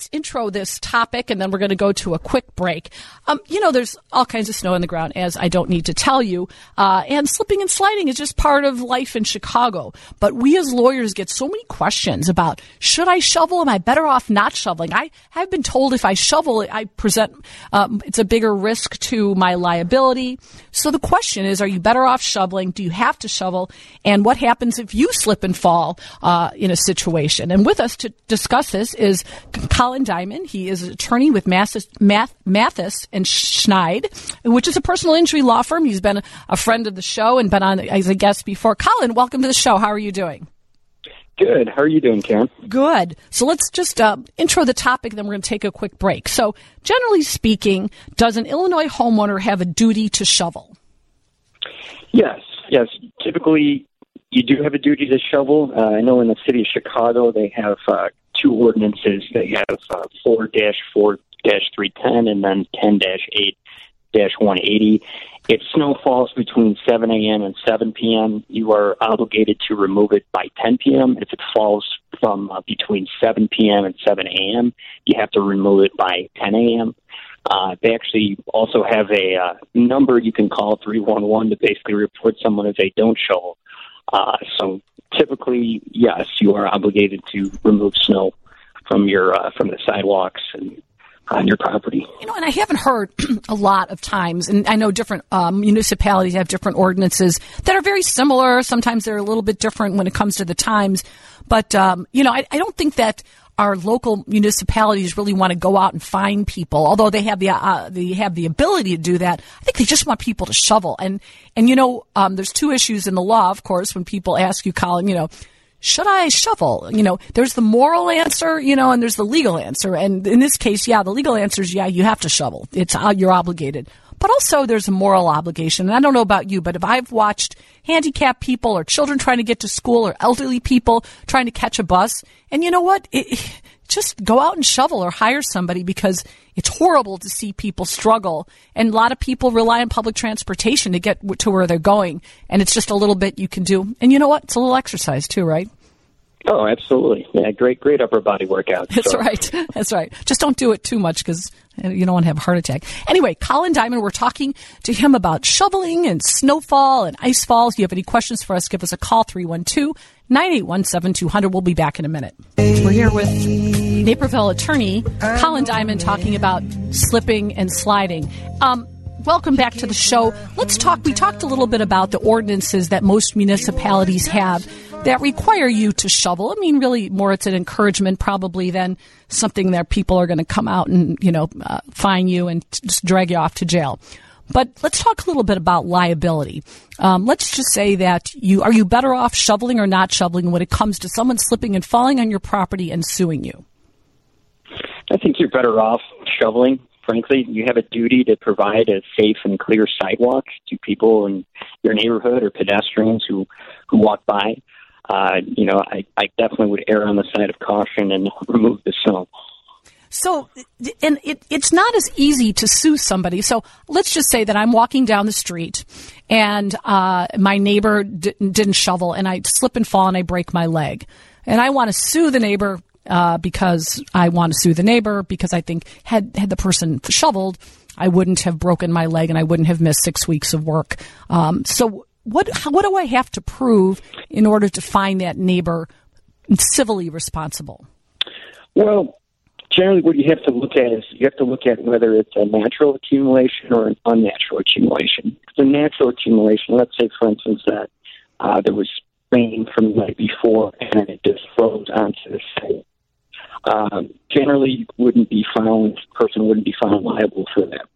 Let's intro this topic and then we're going to go to a quick break. Um, you know, there's all kinds of snow on the ground, as I don't need to tell you. Uh, and slipping and sliding is just part of life in Chicago. But we as lawyers get so many questions about should I shovel? Am I better off not shoveling? I have been told if I shovel, I present, um, it's a bigger risk to my liability. So the question is, are you better off shoveling? Do you have to shovel? And what happens if you slip and fall uh, in a situation? And with us to discuss this is Colin Diamond. He is an attorney with Mathys, Math, Mathys and Schneid, which is a personal injury law firm. He's been a friend of the show and been on as a guest before. Colin, welcome to the show. How are you doing? Good. How are you doing, Karen? Good. So let's just uh, intro the topic, then we're going to take a quick break. So, generally speaking, does an Illinois homeowner have a duty to shovel? Yes. Yes. Typically, you do have a duty to shovel. Uh, I know in the city of Chicago, they have uh, two ordinances. They have uh, 4 4 310 and then 10 8 dash 180. If snow falls between 7 a.m. and 7 p.m., you are obligated to remove it by 10 p.m. If it falls from uh, between 7 p.m. and 7 a.m., you have to remove it by 10 a.m. Uh, they actually also have a uh, number you can call 311 to basically report someone if they don't show. Uh, so typically, yes, you are obligated to remove snow from your uh, from the sidewalks and on your property. You know, and I haven't heard a lot of times, and I know different um, municipalities have different ordinances that are very similar. Sometimes they're a little bit different when it comes to the times. But, um, you know, I, I, don't think that our local municipalities really want to go out and find people, although they have the uh, they have the ability to do that. I think they just want people to shovel. And and you know, um, there's two issues in the law, of course, when people ask you, Colin, you know, should I shovel? You know, there's the moral answer, you know, and there's the legal answer. And in this case, yeah, the legal answer is yeah, you have to shovel. It's uh, you're obligated. But also there's a moral obligation. And I don't know about you, but if I've watched handicapped people or children trying to get to school or elderly people trying to catch a bus, and you know what? It, just go out and shovel or hire somebody because it's horrible to see people struggle. And a lot of people rely on public transportation to get to where they're going. And it's just a little bit you can do. And you know what? It's a little exercise too, right? Oh, absolutely. Yeah, great, great upper body workout. That's so. right. That's right. Just don't do it too much because you don't want to have a heart attack. Anyway, Colin Diamond, we're talking to him about shoveling and snowfall and ice falls. If you have any questions for us, give us a call, 312 981 7200. We'll be back in a minute. We're here with Naperville attorney Colin Diamond talking about slipping and sliding. Um, welcome back to the show. Let's talk. We talked a little bit about the ordinances that most municipalities have that require you to shovel. I mean, really, more it's an encouragement probably than something that people are going to come out and you know uh, fine you and just drag you off to jail. But let's talk a little bit about liability. Um, let's just say that you are you better off shoveling or not shoveling when it comes to someone slipping and falling on your property and suing you. I think you're better off shoveling. Frankly, you have a duty to provide a safe and clear sidewalk to people in your neighborhood or pedestrians who who walk by uh, you know, I, I definitely would err on the side of caution and remove the snow. So, and it, it's not as easy to sue somebody. So let's just say that I'm walking down the street and uh, my neighbor d- didn't shovel and I slip and fall and I break my leg. And I want to sue the neighbor uh, because I want to sue the neighbor because I think had, had the person shoveled, I wouldn't have broken my leg and I wouldn't have missed six weeks of work. Um, so what what do I have to prove in order to find that neighbor civilly responsible? Well, generally, what you have to look at is you have to look at whether it's a natural accumulation or an unnatural accumulation. The natural accumulation, let's say, for instance, that uh, there was rain from the night before and it just froze onto the site. Um, generally, you wouldn't be found person wouldn't be found liable for that.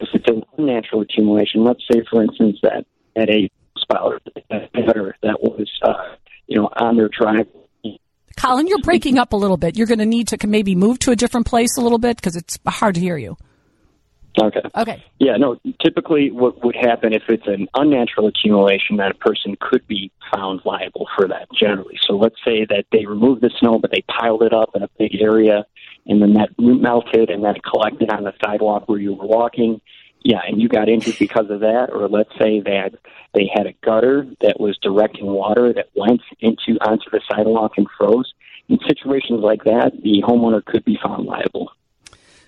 If it's an unnatural accumulation, let's say, for instance, that at a spouse that was, uh, you know, on their driveway. Colin, you're breaking up a little bit. You're going to need to maybe move to a different place a little bit because it's hard to hear you. Okay. Okay. Yeah, no, typically what would happen if it's an unnatural accumulation that a person could be found liable for that generally. So let's say that they removed the snow but they piled it up in a big area and then that melted and then it collected on the sidewalk where you were walking yeah, and you got injured because of that, or let's say that they had a gutter that was directing water that went into onto the sidewalk and froze. in situations like that, the homeowner could be found liable.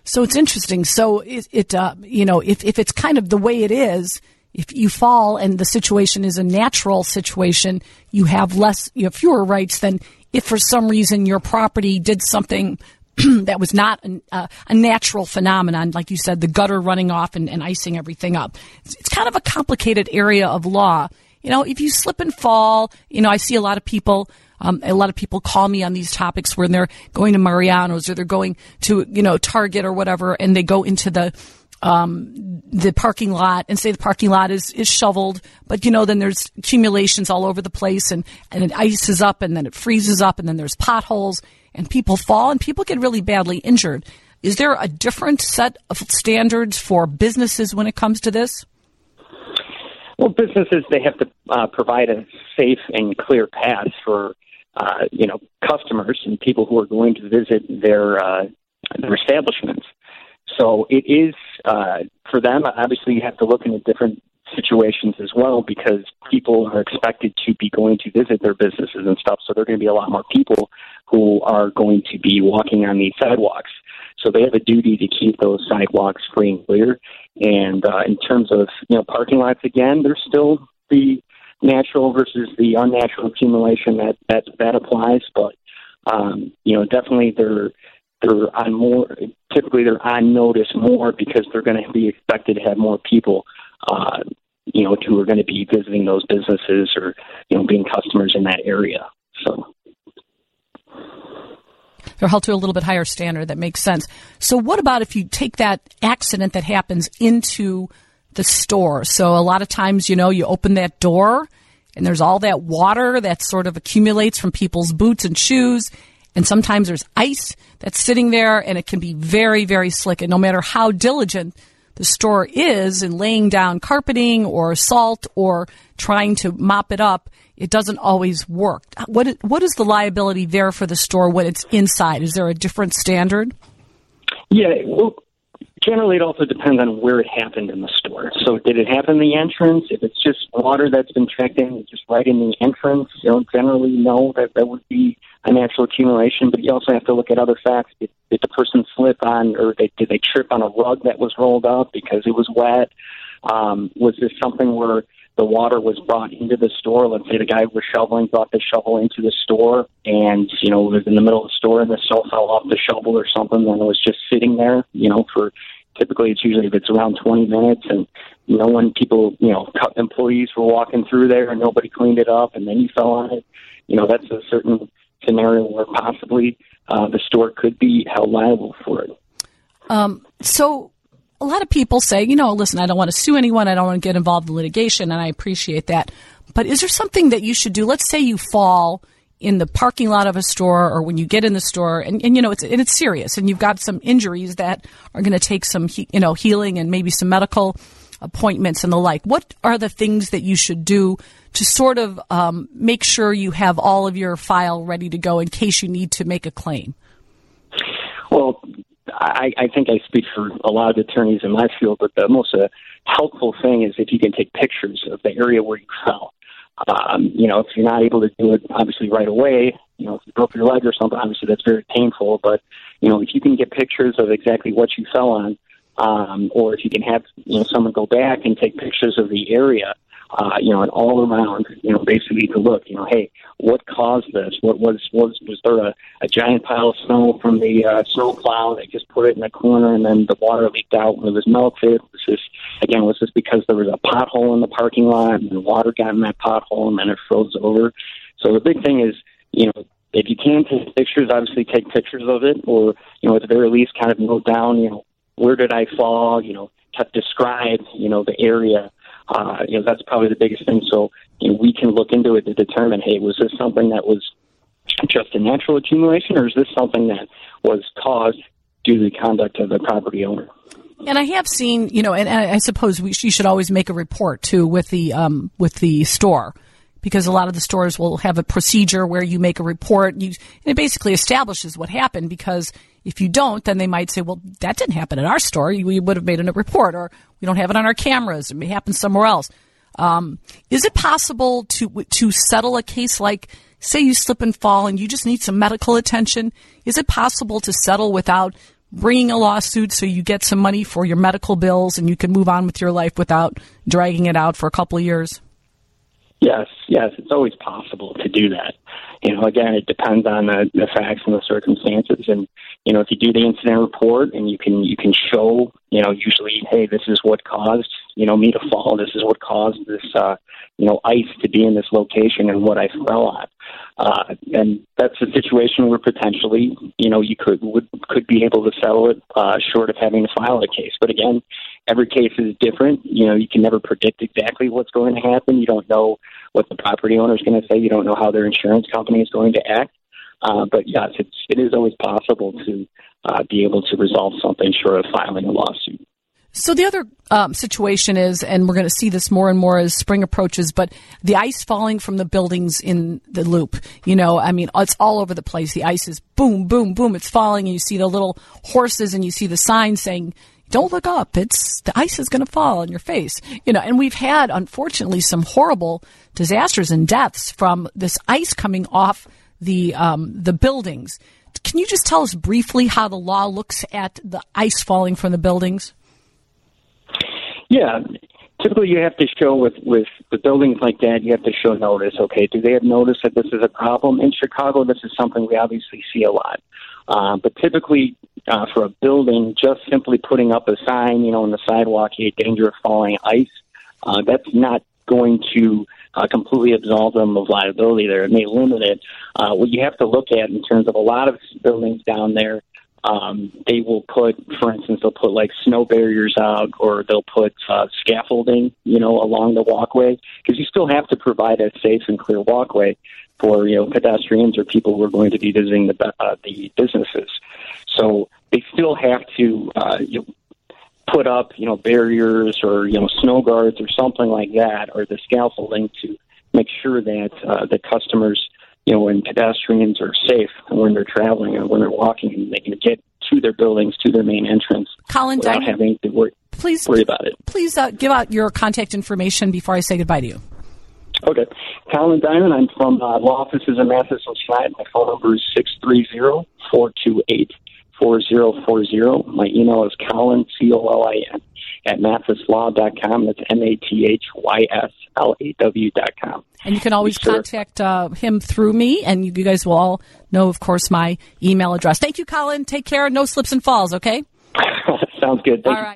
So it's interesting. So it, it uh, you know, if, if it's kind of the way it is, if you fall and the situation is a natural situation, you have less, you have fewer rights than if for some reason your property did something that was not an, uh, a natural phenomenon, like you said, the gutter running off and, and icing everything up. It's, it's, kind of a complicated area of law. You know, if you slip and fall, you know, I see a lot of people um, a lot of people call me on these topics when they're going to Mariano's or they're going to, you know, Target or whatever, and they go into the um, the parking lot and say the parking lot is, is shoveled, but you know, then there's accumulations all over the place and, and it ices up and then it freezes up and then there's potholes and people fall and people get really badly injured. Is there a different set of standards for businesses when it comes to this? Well, businesses they have to uh, provide a safe and clear path for uh, you know, customers and people who are going to visit their uh, their establishments. So it is uh, for them. Obviously, you have to look into different situations as well because people are expected to be going to visit their businesses and stuff. So there are going to be a lot more people who are going to be walking on these sidewalks. So they have a duty to keep those sidewalks free and clear. And uh, in terms of you know parking lots, again, there's still the natural versus the unnatural accumulation that that that applies. But um, you know, definitely they're they're on more. Typically, they're on notice more because they're going to be expected to have more people. Uh, you know, who are going to be visiting those businesses or you know being customers in that area. So they're held to a little bit higher standard. That makes sense. So, what about if you take that accident that happens into the store. So a lot of times, you know, you open that door and there's all that water that sort of accumulates from people's boots and shoes. And sometimes there's ice that's sitting there and it can be very, very slick. And no matter how diligent the store is in laying down carpeting or salt or trying to mop it up, it doesn't always work. What, what is the liability there for the store when it's inside? Is there a different standard? Yeah, well, generally, it also depends on where it happened in the store. So, did it happen in the entrance? If it's just water that's been checked in, just right in the entrance, you know, generally, no, that that would be a natural accumulation. But you also have to look at other facts. Did, did the person slip on, or they, did they trip on a rug that was rolled up because it was wet? Um, was this something where the water was brought into the store. Let's say the guy was shoveling brought the shovel into the store, and you know was in the middle of the store, and the snow fell off the shovel or something, and it was just sitting there, you know, for typically it's usually if it's around 20 minutes, and you know when people, you know, employees were walking through there and nobody cleaned it up, and then you fell on it, you know, that's a certain scenario where possibly uh, the store could be held liable for it. Um, so a lot of people say, you know, listen, I don't want to sue anyone. I don't want to get involved in litigation, and I appreciate that. But is there something that you should do? Let's say you fall in the parking lot of a store or when you get in the store and, and you know it's and it's serious and you've got some injuries that are going to take some he, you know healing and maybe some medical appointments and the like what are the things that you should do to sort of um, make sure you have all of your file ready to go in case you need to make a claim well I, I think I speak for a lot of attorneys in my field, but the most uh, helpful thing is if you can take pictures of the area where you fell. Um, you know, if you're not able to do it obviously right away, you know, if you broke your leg or something, obviously that's very painful. But you know, if you can get pictures of exactly what you fell on, um, or if you can have you know someone go back and take pictures of the area, uh, you know, and all around, you know, basically to look, you know, hey, what caused this? What was was was there a, a giant pile of snow from the uh, snow plow that just put it in a corner and then the water leaked out when it was melted? Was this again? Was this because there was a pothole in the parking lot and the water got in that pothole and then it froze over? So the big thing is, you know, if you can take pictures, obviously take pictures of it, or you know, at the very least, kind of note down, you know, where did I fall? You know, describe, you know, the area uh, you know, that's probably the biggest thing. So you know, we can look into it to determine, hey, was this something that was just a natural accumulation, or is this something that was caused due to the conduct of the property owner? And I have seen, you know, and, I suppose we, you should always make a report too with the um, with the store because a lot of the stores will have a procedure where you make a report. You, and it basically establishes what happened because if you don't, then they might say, well, that didn't happen in our store. We would have made a report or we don't have it on our cameras. It may happen somewhere else. Um, is it possible to, to settle a case like say you slip and fall and you just need some medical attention, is it possible to settle without bringing a lawsuit so you get some money for your medical bills and you can move on with your life without dragging it out for a couple of years? Yes, yes, it's always possible to do that. You know, again, it depends on the, the facts and the circumstances. And you know, if you do the incident report and you can you can show, you know, usually, hey, this is what caused you know me to fall. This is what caused this, uh, you know, ice to be in this location and what I fell on. Uh, and that's a situation where potentially, you know, you could would could be able to settle it uh, short of having to file a case. But again, every case is different. You know, you can never predict exactly what's going to happen. You don't know what the property owner is going to say. You don't know how their insurance company is going to act. Uh, but yes, it's it is always possible to uh, be able to resolve something short of filing a lawsuit. So the other um, situation is, and we're going to see this more and more as spring approaches, but the ice falling from the buildings in the loop. You know, I mean, it's all over the place. The ice is boom, boom, boom. It's falling, and you see the little horses, and you see the sign saying, "Don't look up. It's the ice is going to fall on your face." You know, and we've had, unfortunately, some horrible disasters and deaths from this ice coming off the um, the buildings. Can you just tell us briefly how the law looks at the ice falling from the buildings? Yeah. Typically, you have to show with, with, with buildings like that, you have to show notice. Okay, do they have notice that this is a problem? In Chicago, this is something we obviously see a lot. Uh, but typically, uh, for a building, just simply putting up a sign, you know, on the sidewalk, hey, danger of falling ice, uh, that's not going to uh, completely absolve them of liability there. It may limit it. Uh, what you have to look at in terms of a lot of buildings down there um, they will put, for instance, they'll put like snow barriers out, or they'll put uh, scaffolding, you know, along the walkway, because you still have to provide a safe and clear walkway for you know pedestrians or people who are going to be visiting the uh, the businesses. So they still have to uh, you know, put up, you know, barriers or you know snow guards or something like that, or the scaffolding to make sure that uh, the customers you know, when pedestrians are safe and when they're traveling and when they're walking and they can get to their buildings, to their main entrance Colin without Diamond, having to worry, please, worry about it. Please uh, give out your contact information before I say goodbye to you. Okay. Colin Diamond, I'm from uh, law offices in Matheson Schneider. My phone number is 630 428 4040. My email is Colin, C O L I N, at mathyslaw.com. That's M A T H Y S L A W.com. And you can always sure. contact uh, him through me, and you guys will all know, of course, my email address. Thank you, Colin. Take care. No slips and falls, okay? Sounds good. Thank all you. right.